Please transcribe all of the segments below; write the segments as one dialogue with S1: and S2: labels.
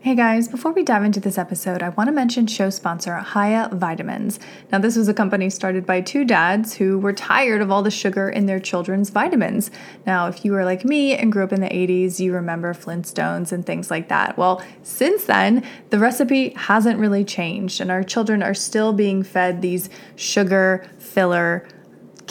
S1: Hey guys, before we dive into this episode, I want to mention show sponsor Hiya Vitamins. Now, this was a company started by two dads who were tired of all the sugar in their children's vitamins. Now, if you were like me and grew up in the 80s, you remember Flintstones and things like that. Well, since then, the recipe hasn't really changed, and our children are still being fed these sugar filler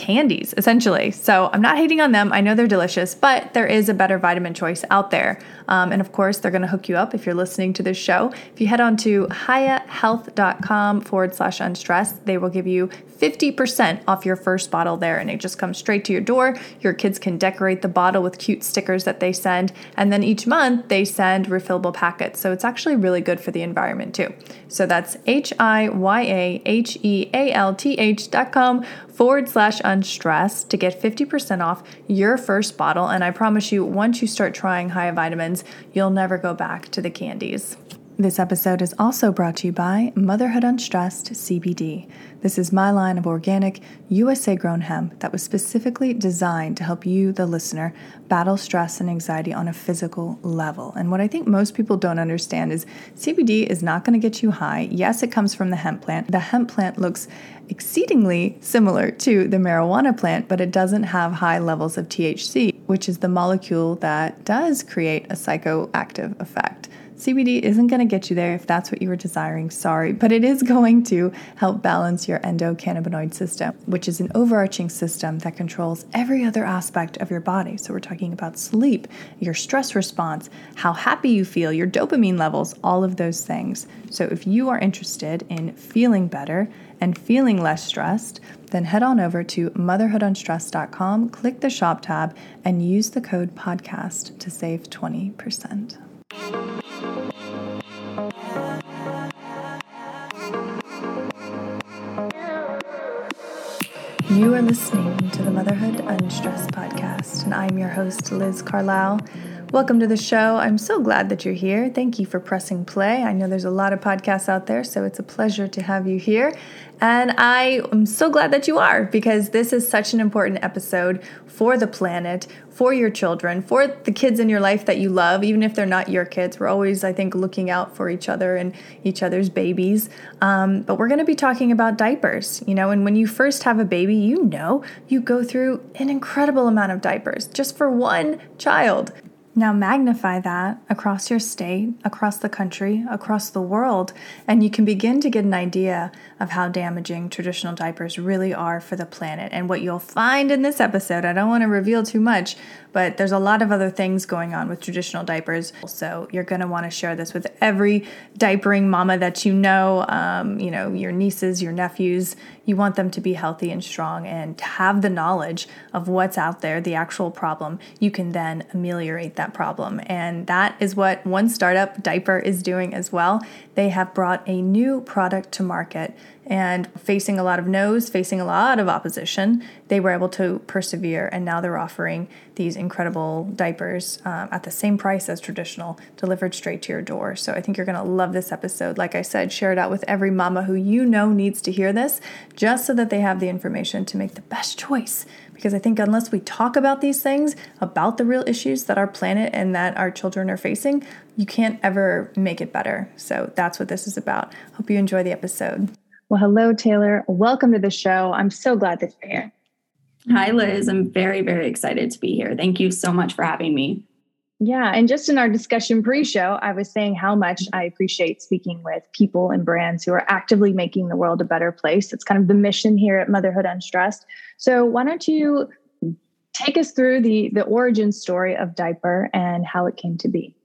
S1: candies, essentially. So I'm not hating on them. I know they're delicious, but there is a better vitamin choice out there. Um, and of course, they're going to hook you up if you're listening to this show. If you head on to hiyahealth.com forward slash unstressed, they will give you 50% off your first bottle there. And it just comes straight to your door. Your kids can decorate the bottle with cute stickers that they send. And then each month they send refillable packets. So it's actually really good for the environment too. So that's H I Y A H E A L T H dot com forward slash unstressed to get 50% off your first bottle. And I promise you, once you start trying Hiya Vitamins, you'll never go back to the candies. This episode is also brought to you by Motherhood Unstressed CBD. This is my line of organic, USA grown hemp that was specifically designed to help you, the listener, battle stress and anxiety on a physical level. And what I think most people don't understand is CBD is not going to get you high. Yes, it comes from the hemp plant. The hemp plant looks exceedingly similar to the marijuana plant, but it doesn't have high levels of THC, which is the molecule that does create a psychoactive effect. CBD isn't going to get you there if that's what you were desiring, sorry, but it is going to help balance your endocannabinoid system, which is an overarching system that controls every other aspect of your body. So we're talking about sleep, your stress response, how happy you feel, your dopamine levels, all of those things. So if you are interested in feeling better, and feeling less stressed, then head on over to motherhoodunstressed.com, click the shop tab, and use the code podcast to save 20%. You are listening to the Motherhood Unstressed podcast, and I'm your host, Liz Carlisle. Welcome to the show. I'm so glad that you're here. Thank you for pressing play. I know there's a lot of podcasts out there, so it's a pleasure to have you here. And I am so glad that you are because this is such an important episode for the planet, for your children, for the kids in your life that you love, even if they're not your kids. We're always, I think, looking out for each other and each other's babies. Um, but we're going to be talking about diapers, you know, and when you first have a baby, you know, you go through an incredible amount of diapers just for one child. Now magnify that across your state, across the country, across the world, and you can begin to get an idea of how damaging traditional diapers really are for the planet. And what you'll find in this episode, I don't want to reveal too much, but there's a lot of other things going on with traditional diapers. So you're going to want to share this with every diapering mama that you know, um, you know, your nieces, your nephews. You want them to be healthy and strong and have the knowledge of what's out there, the actual problem. You can then ameliorate that problem. And that is what one startup, Dyper, is doing as well. They have brought a new product to market and facing a lot of no's, facing a lot of opposition, they were able to persevere. And now they're offering these incredible diapers um, at the same price as traditional, delivered straight to your door. So I think you're going to love this episode. Like I said, share it out with every mama who you know needs to hear this, just so that they have the information to make the best choice. Because I think unless we talk about these things, about the real issues that our planet and that our children are facing, you can't ever make it better. So that's what this is about. Hope you enjoy the episode. Well, hello, Taylor. Welcome to the show. I'm so glad that you're here.
S2: Hi, Liz. I'm very, very excited to be here. Thank you so much for having me.
S1: Yeah. And just in our discussion pre show, I was saying how much I appreciate speaking with people and brands who are actively making the world a better place. It's kind of the mission here at Motherhood Unstressed. So, why don't you take us through the, the origin story of Dyper and how it came to be?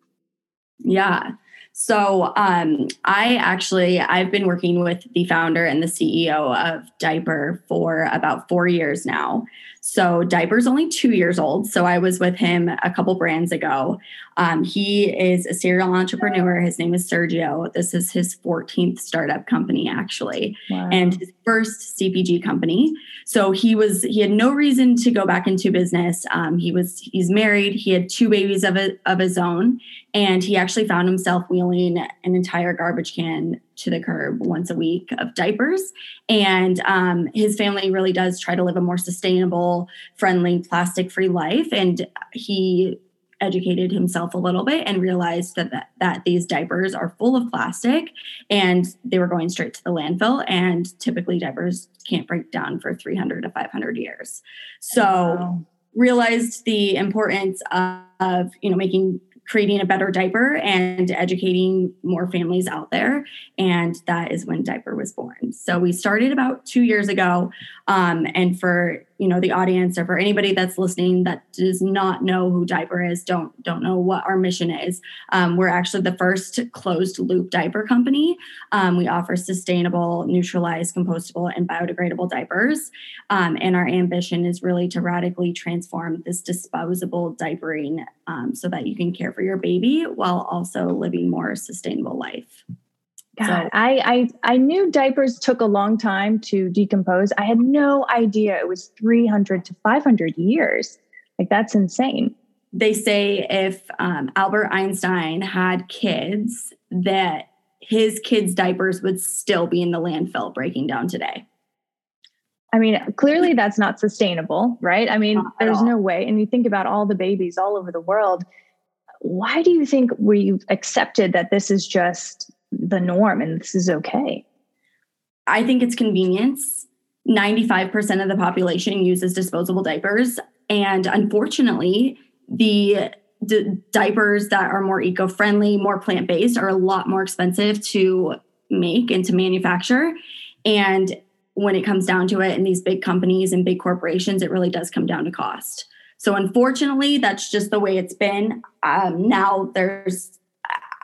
S2: Yeah. So um, I actually I've been working with the founder and the CEO of Dyper for about four years now. So Dyper's only two years old. So I was with him a couple brands ago. Um, he is a serial entrepreneur. His name is Sergio. This is his 14th startup company, actually, wow. and his first CPG company. So he was he had no reason to go back into business. Um, he was he's married. He had two babies of a, of his own, and he actually found himself wheeling an entire garbage can to the curb once a week of diapers. And um, his family really does try to live a more sustainable, friendly, plastic free life. And he educated himself a little bit and realized that, that, that these diapers are full of plastic and they were going straight to the landfill and typically diapers can't break down for 300 to 500 years so wow. realized the importance of, of you know making creating a better diaper and educating more families out there. And that is when Dyper was born. So we started about two years ago. Um, and for you know the audience or for anybody that's listening that does not know who Dyper is don't don't know what our mission is um, we're actually the first closed loop diaper company. Um, we offer sustainable neutralized compostable and biodegradable diapers. Um, and our ambition is really to radically transform this disposable diapering um, so that you can care for your baby while also living more sustainable life
S3: God, so, I, I I knew diapers took a long time to decompose. I had no idea it was 300 to 500 years. Like that's insane.
S2: They say if um, Albert Einstein had kids, that his kids' diapers would still be in the landfill breaking down today.
S3: I mean, clearly that's not sustainable, right? I mean, there's no way. And you think about all the babies all over the world. Why do you think we've accepted that this is just the norm and this is okay?
S2: I think it's convenience. 95% of the population uses disposable diapers. And unfortunately, the d- diapers that are more eco friendly, more plant based, are a lot more expensive to make and to manufacture. And when it comes down to it, in these big companies and big corporations, it really does come down to cost. So, unfortunately, that's just the way it's been. Um, now, there's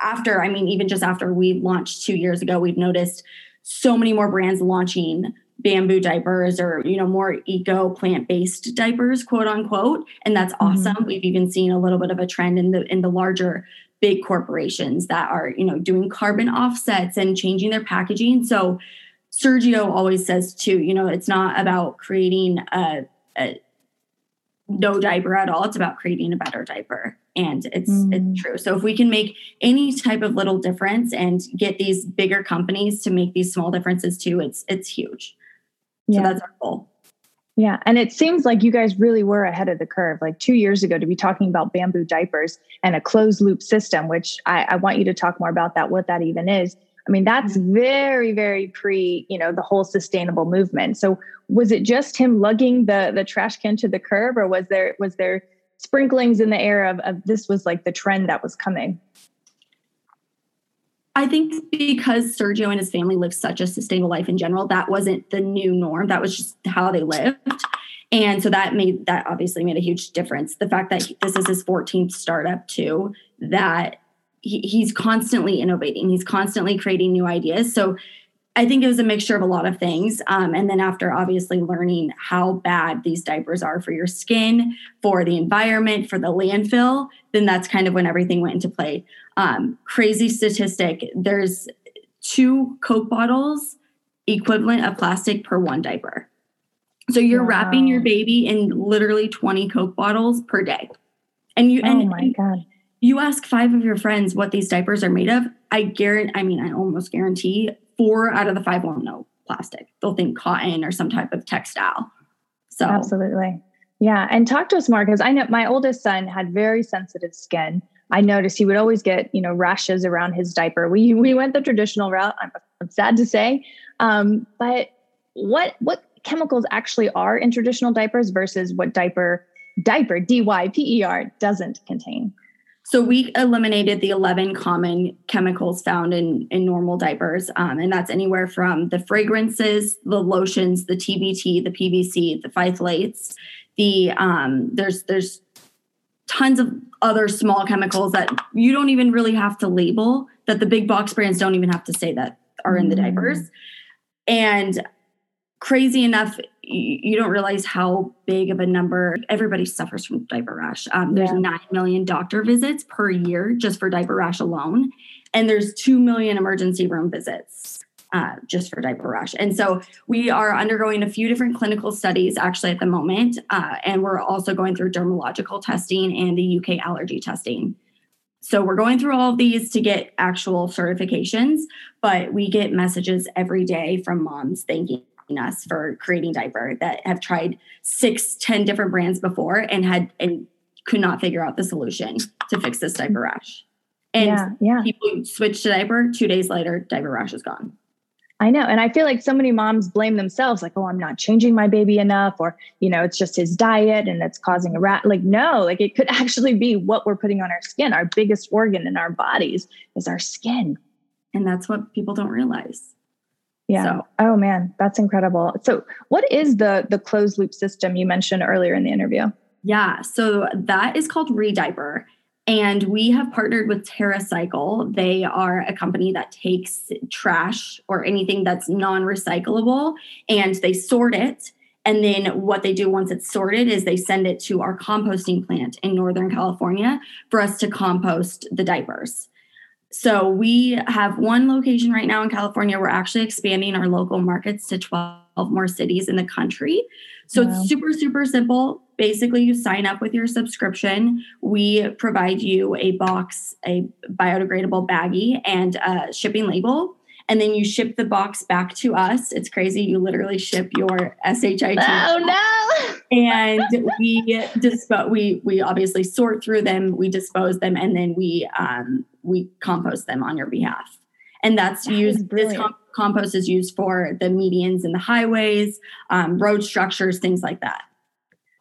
S2: after, I mean, even just after we launched two years ago, we've noticed so many more brands launching bamboo diapers or you know more eco plant-based diapers quote unquote and that's mm-hmm. awesome mm-hmm. we've even seen a little bit of a trend in the in the larger big corporations that are you know doing carbon offsets and changing their packaging so sergio always says too you know it's not about creating a, a no diaper at all it's about creating a better diaper and it's mm. it's true so if we can make any type of little difference and get these bigger companies to make these small differences too it's it's huge yeah. so that's our goal
S3: yeah and it seems like you guys really were ahead of the curve like two years ago to be talking about bamboo diapers and a closed loop system which i, I want you to talk more about that what that even is I mean, that's mm-hmm. very, very pre, you know, the whole sustainable movement. So was it just him lugging the the trash can to the curb or was there was there sprinklings in the air of, of this was like the trend that was coming?
S2: I think because Sergio and his family lived such a sustainable life in general, that wasn't the new norm. That was just how they lived. And so that made that obviously made a huge difference. The fact that this is his 14th startup too, that he, he's constantly innovating, he's constantly creating new ideas. So I think it was a mixture of a lot of things. Um, and then after obviously learning how bad these diapers are for your skin, for the environment, for the landfill, then that's kind of when everything went into play. Um, crazy statistic there's two Coke bottles equivalent of plastic per one diaper. So you're wow. wrapping your baby in literally 20 Coke bottles per day. And you,
S3: oh
S2: and,
S3: my God.
S2: You ask five of your friends what these diapers are made of. I guarantee, I mean, I almost guarantee four out of the five won't know plastic. They'll think cotton or some type of textile. So
S3: absolutely. Yeah. And talk to us more because I know my oldest son had very sensitive skin. I noticed he would always get, you know, rashes around his diaper. We we went the traditional route. I'm, I'm sad to say, um, but what what chemicals actually are in traditional diapers versus what Dyper Dyper D Y P E R doesn't contain?
S2: So we eliminated the 11 common chemicals found in, in normal diapers. Um, and that's anywhere from the fragrances, the lotions, the TBT, the PVC, the phthalates, the um, there's there's tons of other small chemicals that you don't even really have to label that the big box brands don't even have to say that are in the mm. diapers. And crazy enough, you, don't realize how big of a number everybody suffers from diaper rash. Um, there's yeah. 9 million doctor visits per year just for diaper rash alone. And there's 2 million emergency room visits uh, just for diaper rash. And so we are undergoing a few different clinical studies actually at the moment. Uh, and we're also going through dermatological testing and the UK allergy testing. So we're going through all of these to get actual certifications, but we get messages every day from moms thanking us for creating Dyper that have tried six, ten different brands before and had and could not figure out the solution to fix this diaper rash. And yeah, yeah. people switch to Dyper, two days later, diaper rash is gone.
S3: I know. And I feel like so many moms blame themselves, like, oh, I'm not changing my baby enough, or, you know, it's just his diet and it's causing a rat. Like, no, like it could actually be what we're putting on our skin. Our biggest organ in our bodies is our skin.
S2: And that's what people don't realize.
S3: Yeah. So. Oh man, that's incredible. So what is the the closed loop system you mentioned earlier in the interview?
S2: Yeah. So that is called ReDyper. And we have partnered with TerraCycle. They are a company that takes trash or anything that's non recyclable and they sort it. And then what they do once it's sorted is they send it to our composting plant in Northern California for us to compost the diapers. So we have one location right now in California. We're actually expanding our local markets to 12 more cities in the country. So wow. it's super, super simple. Basically, you sign up with your subscription. We provide you a box, a biodegradable baggie, and a shipping label. And then you ship the box back to us. It's crazy. You literally ship your SHIT.
S3: Oh no.
S2: and we dispose we we obviously sort through them, we dispose them, and then we um we compost them on your behalf. And that's that used this comp- compost is used for the medians and the highways, um, road structures, things like that.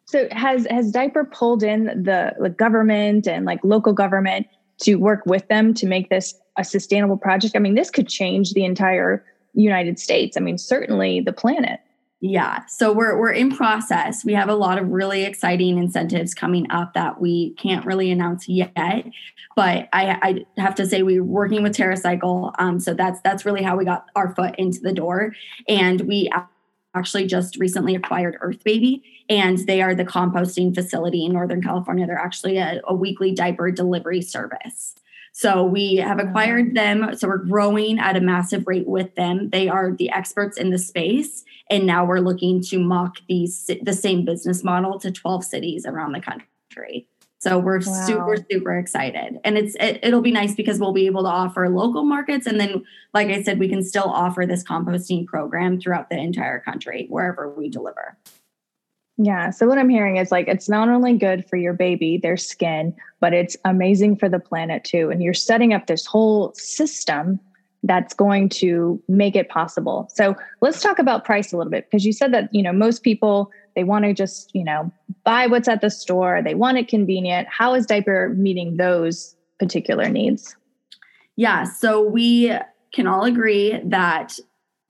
S3: So has has Dyper pulled in the, the government and like local government to work with them to make this a sustainable project? I mean, this could change the entire United States. I mean, certainly the planet.
S2: Yeah. So we're we're in process. We have a lot of really exciting incentives coming up that we can't really announce yet. But I, I have to say we're working with TerraCycle. Um, so that's that's really how we got our foot into the door. And we actually just recently acquired Earth Baby, and they are the composting facility in Northern California. They're actually a, a weekly diaper delivery service. So we have acquired them. So we're growing at a massive rate with them. They are the experts in the space. And now we're looking to mock these the same business model to 12 cities around the country. So we're wow. super, super excited. And it's it, it'll be nice because we'll be able to offer local markets. And then, like I said, we can still offer this composting program throughout the entire country, wherever we deliver.
S3: Yeah. So what I'm hearing is like it's not only good for your baby, their skin, but it's amazing for the planet too. And you're setting up this whole system that's going to make it possible. So let's talk about price a little bit because you said that, you know, most people they want to just, you know, buy what's at the store, they want it convenient. How is Dyper meeting those particular needs?
S2: Yeah, so we can all agree that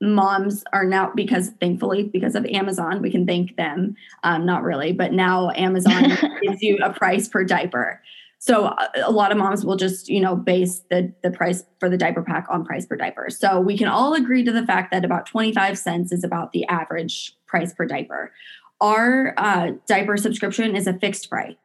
S2: moms are now because thankfully because of amazon we can thank them. Um, not really but now amazon gives you a price per diaper. So uh, a lot of moms will just you know base the the price for the diaper pack on price per diaper. So we can all agree to the fact that about 25 cents is about the average price per diaper our uh, diaper subscription is a fixed price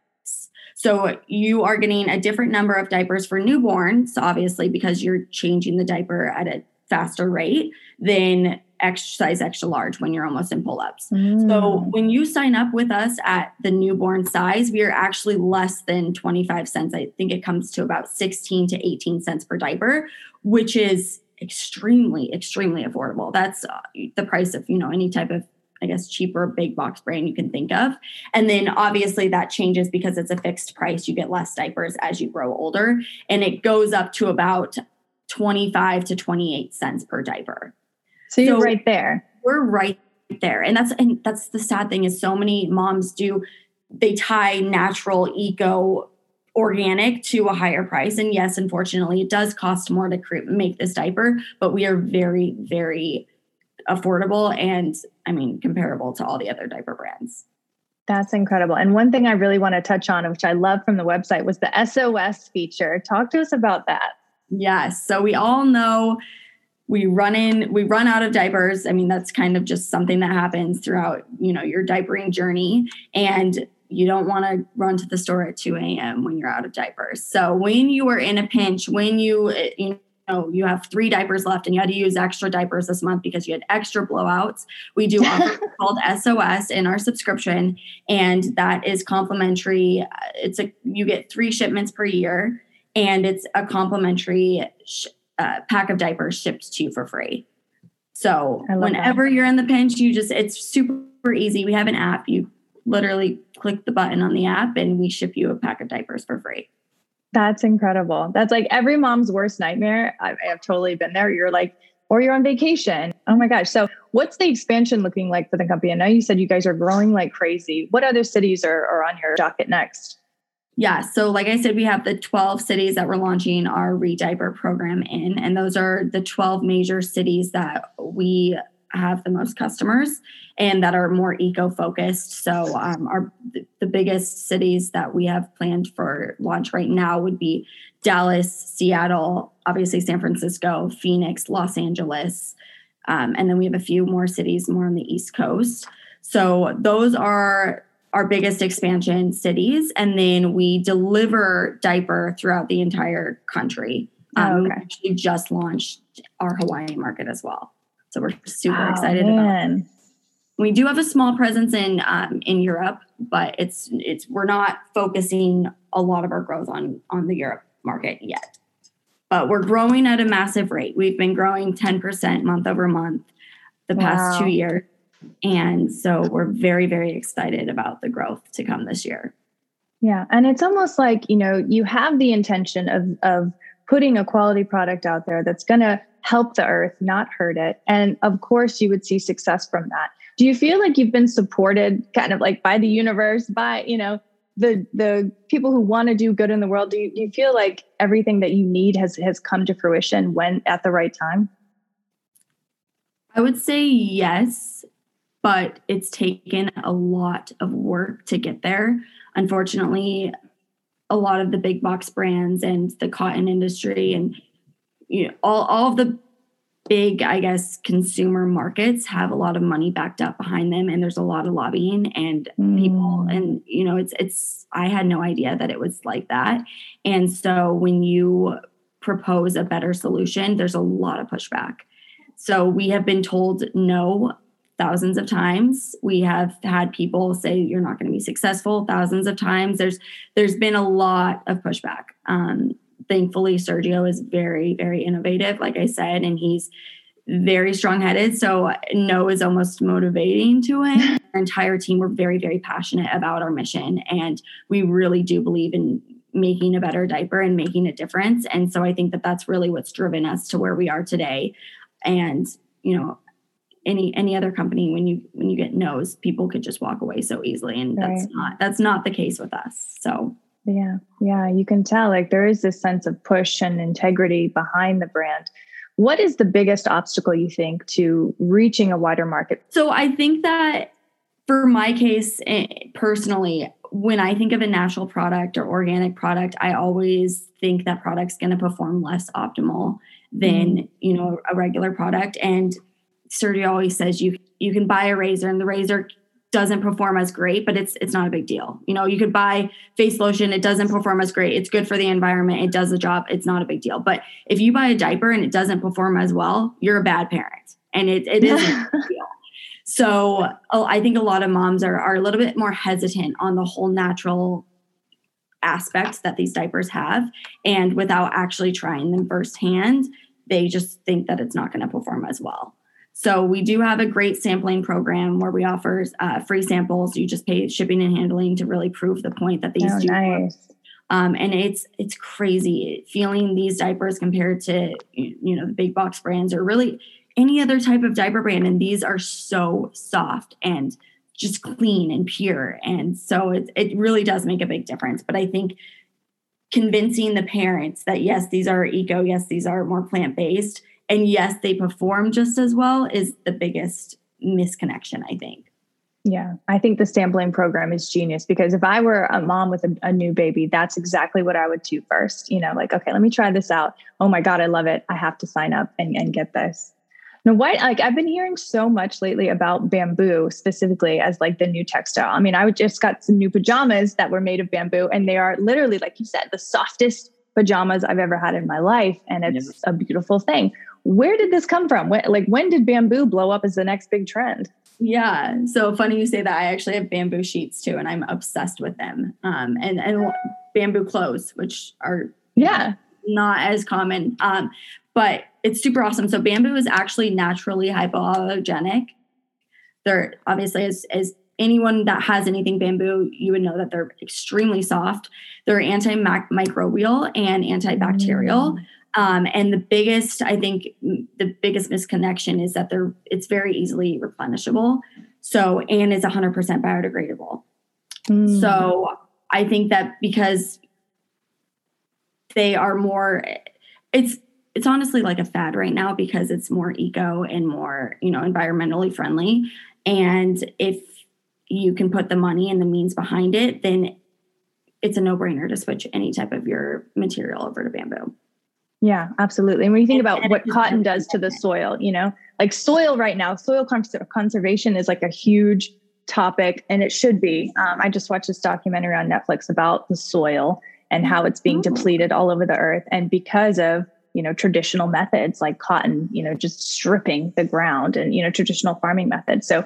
S2: so you are getting a different number of diapers for newborns obviously because you're changing the diaper at a faster rate than exercise extra large when you're almost in pull-ups. Mm. So when you sign up with us at the newborn size, we are actually less than 25 cents. I think it comes to about 16 to 18 cents per diaper, which is extremely extremely affordable. That's uh, the price of, you know, any type of I guess cheaper big box brand you can think of. And then obviously that changes because it's a fixed price. You get less diapers as you grow older and it goes up to about 25 to 28 cents per diaper.
S3: So you're so right there.
S2: We're right there. And that's and that's the sad thing is so many moms do they tie natural eco organic to a higher price and yes unfortunately it does cost more to create, make this diaper but we are very very affordable and i mean comparable to all the other diaper brands
S3: that's incredible. And one thing I really want to touch on, which I love from the website, was the SOS feature. Talk to us about that.
S2: Yes. So we all know we run in we run out of diapers i mean that's kind of just something that happens throughout you know your diapering journey and you don't want to run to the store at 2 a.m when you're out of diapers so when you are in a pinch when you eh, you know you have three diapers left and you had to use extra diapers this month because you had extra blowouts we do offer called sos in our subscription and that is complimentary it's a you get three shipments per year and it's a complimentary sh- uh, pack of diapers shipped to you for free. So whenever that. you're in the pinch, you just it's super easy. We have an app. You literally click the button on the app and we ship you a pack of diapers for free.
S3: That's incredible. That's like every mom's worst nightmare. I, I have totally been there. You're like, or you're on vacation. Oh my gosh. So, what's the expansion looking like for the company? I know you said you guys are growing like crazy. What other cities are, are on your docket next?
S2: Yeah. So, like I said, we have the 12 cities that we're launching our ReDyper program in. And those are the 12 major cities that we have the most customers and that are more eco focused. So, um, our the biggest cities that we have planned for launch right now would be Dallas, Seattle, obviously San Francisco, Phoenix, Los Angeles. Um, and then we have a few more cities more on the East Coast. So, those are our biggest expansion cities, and then we deliver Dyper throughout the entire country. Um, oh, okay. We actually just launched our Hawaii market as well, so we're super oh, excited man. about. It. We do have a small presence in um, in Europe, but it's it's we're not focusing a lot of our growth on on the Europe market yet. But we're growing at a massive rate. We've been growing ten percent month over month the past wow. two years and so we're very, very excited about the growth to come this year.
S3: Yeah. And it's almost like, you know, you have the intention of, of putting a quality product out there that's going to help the earth, not hurt it. And of course, you would see success from that. Do you feel like you've been supported kind of like by the universe, by, you know, the the people who want to do good in the world do you, do you feel like everything that you need has has come to fruition when at the right time
S2: i would say yes but it's taken a lot of work to get there. Unfortunately, a lot of the big box brands and the cotton industry and you know all, all of the big i guess consumer markets have a lot of money backed up behind them and there's a lot of lobbying and mm. people and you know it's it's i had no idea that it was like that. And so when you propose a better solution there's a lot of pushback. So we have been told no thousands of times. We have had people say you're not going to be successful thousands of times. There's there's been a lot of pushback. Um, thankfully sergio is very very innovative like i said and he's very strong headed so no is almost motivating to him. Our entire team we're very very passionate about our mission and we really do believe in making a better diaper and making a difference and so i think that that's really what's driven us to where we are today. And you know any any other company when you when you get no's people could just walk away so easily and right. that's not that's not the case with us so
S3: yeah yeah you can tell like there is this sense of push and integrity behind the brand. What is the biggest obstacle you think to reaching a wider market?
S2: So i think that for my case eh, personally when i think of a natural product or organic product i always think that product's going to perform less optimal than mm. you know a regular product. And Sergio always says you you can buy a razor and the razor doesn't perform as great, but it's it's not a big deal. You know, you could buy face lotion, it doesn't perform as great. It's good for the environment, it does the job, it's not a big deal. But if you buy a diaper and it doesn't perform as well, you're a bad parent. And it it is a deal. So I think a lot of moms are are a little bit more hesitant on the whole natural aspects that these diapers have. And without actually trying them firsthand, they just think that it's not going to perform as well. So we do have a great sampling program where we offer uh, free samples. You just pay shipping and handling to really prove the point that these oh, do nice. Um, and it's it's crazy feeling these diapers compared to you know the big box brands or really any other type of diaper brand. And these are so soft and just clean and pure. And so it it really does make a big difference. But I think convincing the parents that yes, these are eco, yes, these are more plant based and yes, they perform just as well is the biggest misconnection, I think.
S3: Yeah, I think the sampling program is genius because if I were a mom with a, a, new baby, that's exactly what I would do first. You know, like, okay, let me try this out. Oh my God, I love it. I have to sign up and, and get this. Now, why, like, I've been hearing so much lately about bamboo specifically as like the new textile. I mean, I just got some new pajamas that were made of bamboo, and they are literally, like you said, the softest pajamas I've ever had in my life. And it's a beautiful thing. Where did this come from? When, like, when did bamboo blow up as the next big trend?
S2: Yeah. So funny you say that. I actually have bamboo sheets too, and I'm obsessed with them. Um, and and bamboo clothes, which are
S3: yeah
S2: not as common. Um, but it's super awesome. So bamboo is actually naturally hypoallergenic. They're obviously as as anyone that has anything bamboo, you would know that they're extremely soft. They're antimicrobial and antibacterial. Mm. Um, and the biggest, I think, the biggest misconnection is that they're it's very easily replenishable. So and it's 100% biodegradable. Mm. So I think that because they are more, it's it's honestly like a fad right now because it's more eco and more you know environmentally friendly. And if you can put the money and the means behind it, then it's a no brainer to switch any type of your material over to bamboo.
S3: Yeah, absolutely. And when you think about what cotton does to the soil, you know, like soil right now, soil conservation is like a huge topic and it should be. Um, I just watched this documentary on Netflix about the soil and how it's being oh. depleted all over the earth. And because of, you know, traditional methods like cotton, you know, just stripping the ground and, you know, traditional farming methods. So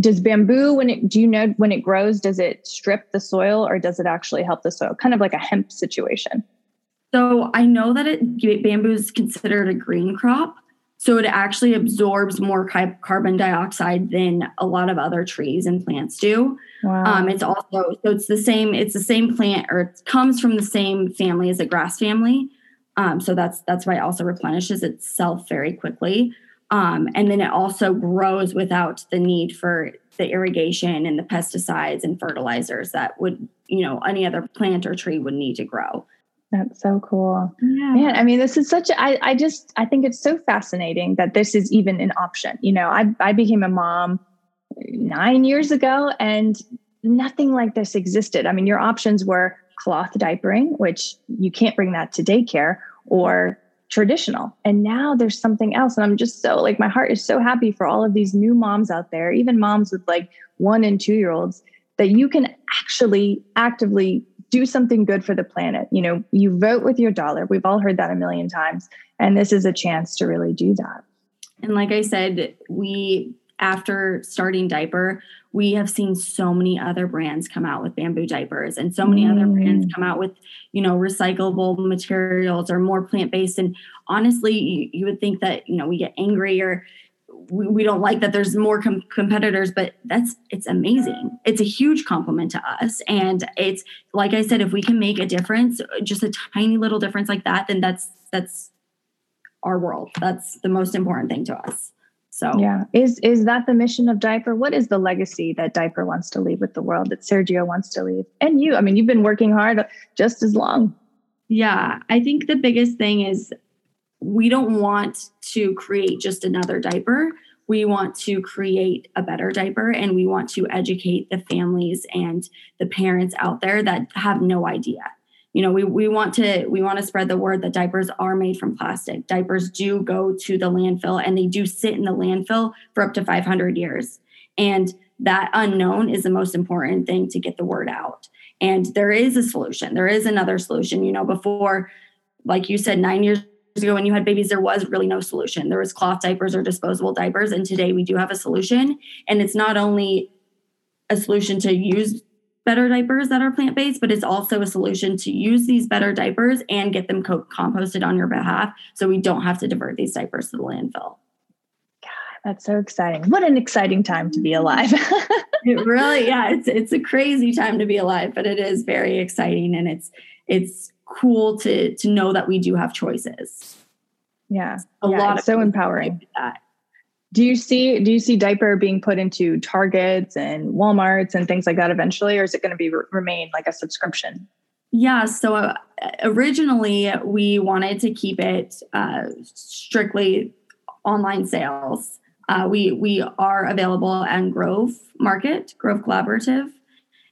S3: does bamboo when it do you know when it grows does it strip the soil or does it actually help the soil kind of like a hemp situation
S2: so I know that it, bamboo is considered a green crop. So it actually absorbs more carbon dioxide than a lot of other trees and plants do. Wow. Um, it's also so it's the same. It's the same plant, or it comes from the same family as a grass family. Um, so that's that's why it also replenishes itself very quickly. Um, and then it also grows without the need for the irrigation and the pesticides and fertilizers that would you know any other plant or tree would need to grow.
S3: That's so cool. Yeah. Man, I mean, this is such a, I, I just, I think it's so fascinating that this is even an option. You know, I, I became a mom nine years ago and nothing like this existed. I mean, your options were cloth diapering, which you can't bring that to daycare, or traditional. And now there's something else. And I'm just so like, my heart is so happy for all of these new moms out there, even moms with like one and two year olds, that you can actually actively do something good for the planet. You know, you vote with your dollar. We've all heard that a million times. And this is a chance to really do that.
S2: And like I said, we, after starting Dyper, we have seen so many other brands come out with bamboo diapers and so many mm. other brands come out with, you know, recyclable materials or more plant based. And honestly, you, you would think that, you know, we get angry or, we, we don't like that there's more com- competitors but that's it's amazing. It's a huge compliment to us and it's like i said if we can make a difference just a tiny little difference like that then that's that's our world. That's the most important thing to us. So.
S3: Yeah. Is is that the mission of Dyper? What is the legacy that Dyper wants to leave with the world that sergio wants to leave? And you i mean you've been working hard just as long.
S2: Yeah. I think the biggest thing is we don't want to create just another diaper. We want to create a better diaper and we want to educate the families and the parents out there that have no idea. You know, we, we want to we want to spread the word that diapers are made from plastic. Diapers do go to the landfill and they do sit in the landfill for up to 500 years. And that unknown is the most important thing to get the word out. And there is a solution. There is another solution. You know, before, like you said, nine years ago when you had babies there was really no solution there was cloth diapers or disposable diapers and today we do have a solution and it's not only a solution to use better diapers that are plant-based but it's also a solution to use these better diapers and get them co- composted on your behalf so we don't have to divert these diapers to the landfill God,
S3: that's so exciting. What an exciting time to be alive.
S2: it really, yeah, it's it's a crazy time to be alive, but it is very exciting and it's it's cool to to know that we do have choices.
S3: Yeah, a yeah, lot. So empowering. That. Do you see do you see Dyper being put into Targets and WalMarts and things like that eventually, or is it going to be remain like a subscription?
S2: Yeah. So uh, originally we wanted to keep it uh, strictly online sales. Uh, we we are available on Grove Market, Grove Collaborative,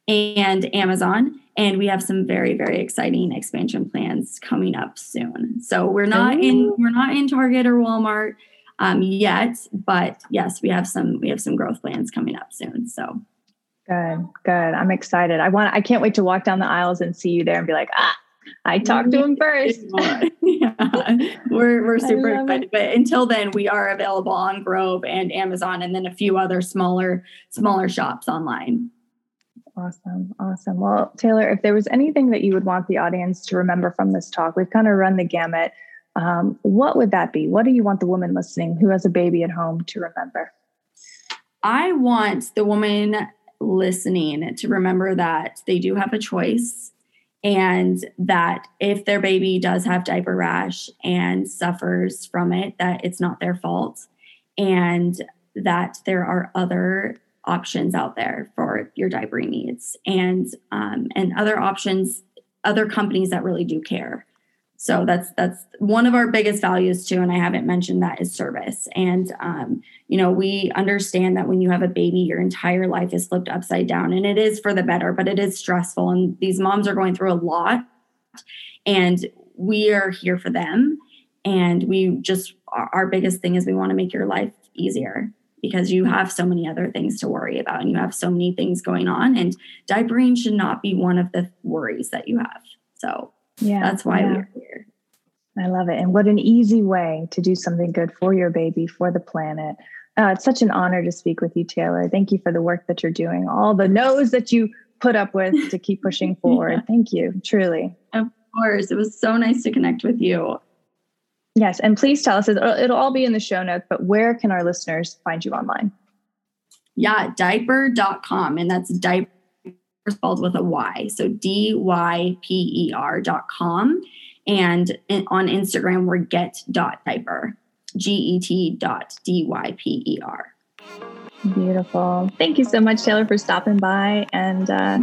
S2: and Amazon, and we have some very very exciting expansion plans coming up soon. So we're not Ooh. in we're not in Target or Walmart um, yet, but yes, we have some we have some growth plans coming up soon. So
S3: good, good. I'm excited. I want I can't wait to walk down the aisles and see you there and be like ah I talked to him first.
S2: yeah, we're we're super excited. It. But until then, we are available on Grove and Amazon, and then a few other smaller smaller shops online.
S3: Awesome, awesome. Well, Taylor, if there was anything that you would want the audience to remember from this talk, we've kind of run the gamut. Um, what would that be? What do you want the woman listening who has a baby at home to remember?
S2: I want the woman listening to remember that they do have a choice and that if their baby does have diaper rash and suffers from it that it's not their fault and that there are other options out there for your diapering needs and um, and other options other companies that really do care. So that's that's one of our biggest values too and i haven't mentioned that is service. And um, you know we understand that when you have a baby your entire life is flipped upside down and it is for the better but it is stressful and these moms are going through a lot and we are here for them and we just our biggest thing is we want to make your life easier because you have so many other things to worry about and you have so many things going on and diapering should not be one of the worries that you have so yeah, that's why yeah. we're here.
S3: I love it. And what an easy way to do something good for your baby, for the planet. Uh, it's such an honor to speak with you, Taylor. Thank you for the work that you're doing, all the no's that you put up with to keep pushing forward. yeah. Thank you, truly.
S2: Of course. It was so nice to connect with you.
S3: Yes. And please tell us, it'll all be in the show notes, but where can our listeners find you online?
S2: Yeah, dyper.com. And that's diaper spelled with a Y. So D Y P E R dot com. And on Instagram, we're get dot dyper, G E T dot D Y P E R.
S3: Beautiful. Thank you so much, Taylor, for stopping by. And uh,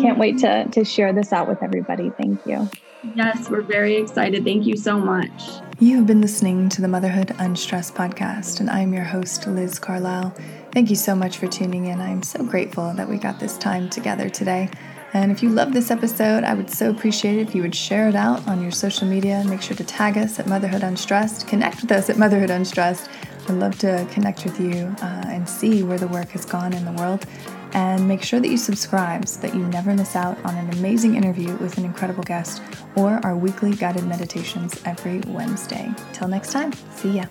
S3: can't wait to, to share this out with everybody. Thank you.
S2: Yes, we're very excited. Thank you so much.
S1: You have been listening to the Motherhood Unstressed podcast, and I'm your host, Liz Carlisle. Thank you so much for tuning in. I'm so grateful that we got this time together today. And if you love this episode, I would so appreciate it if you would share it out on your social media. Make sure to tag us at Motherhood Unstressed. Connect with us at Motherhood Unstressed. I'd love to connect with you uh, and see where the work has gone in the world. And make sure that you subscribe so that you never miss out on an amazing interview with an incredible guest or our weekly guided meditations every Wednesday. Till next time, see ya.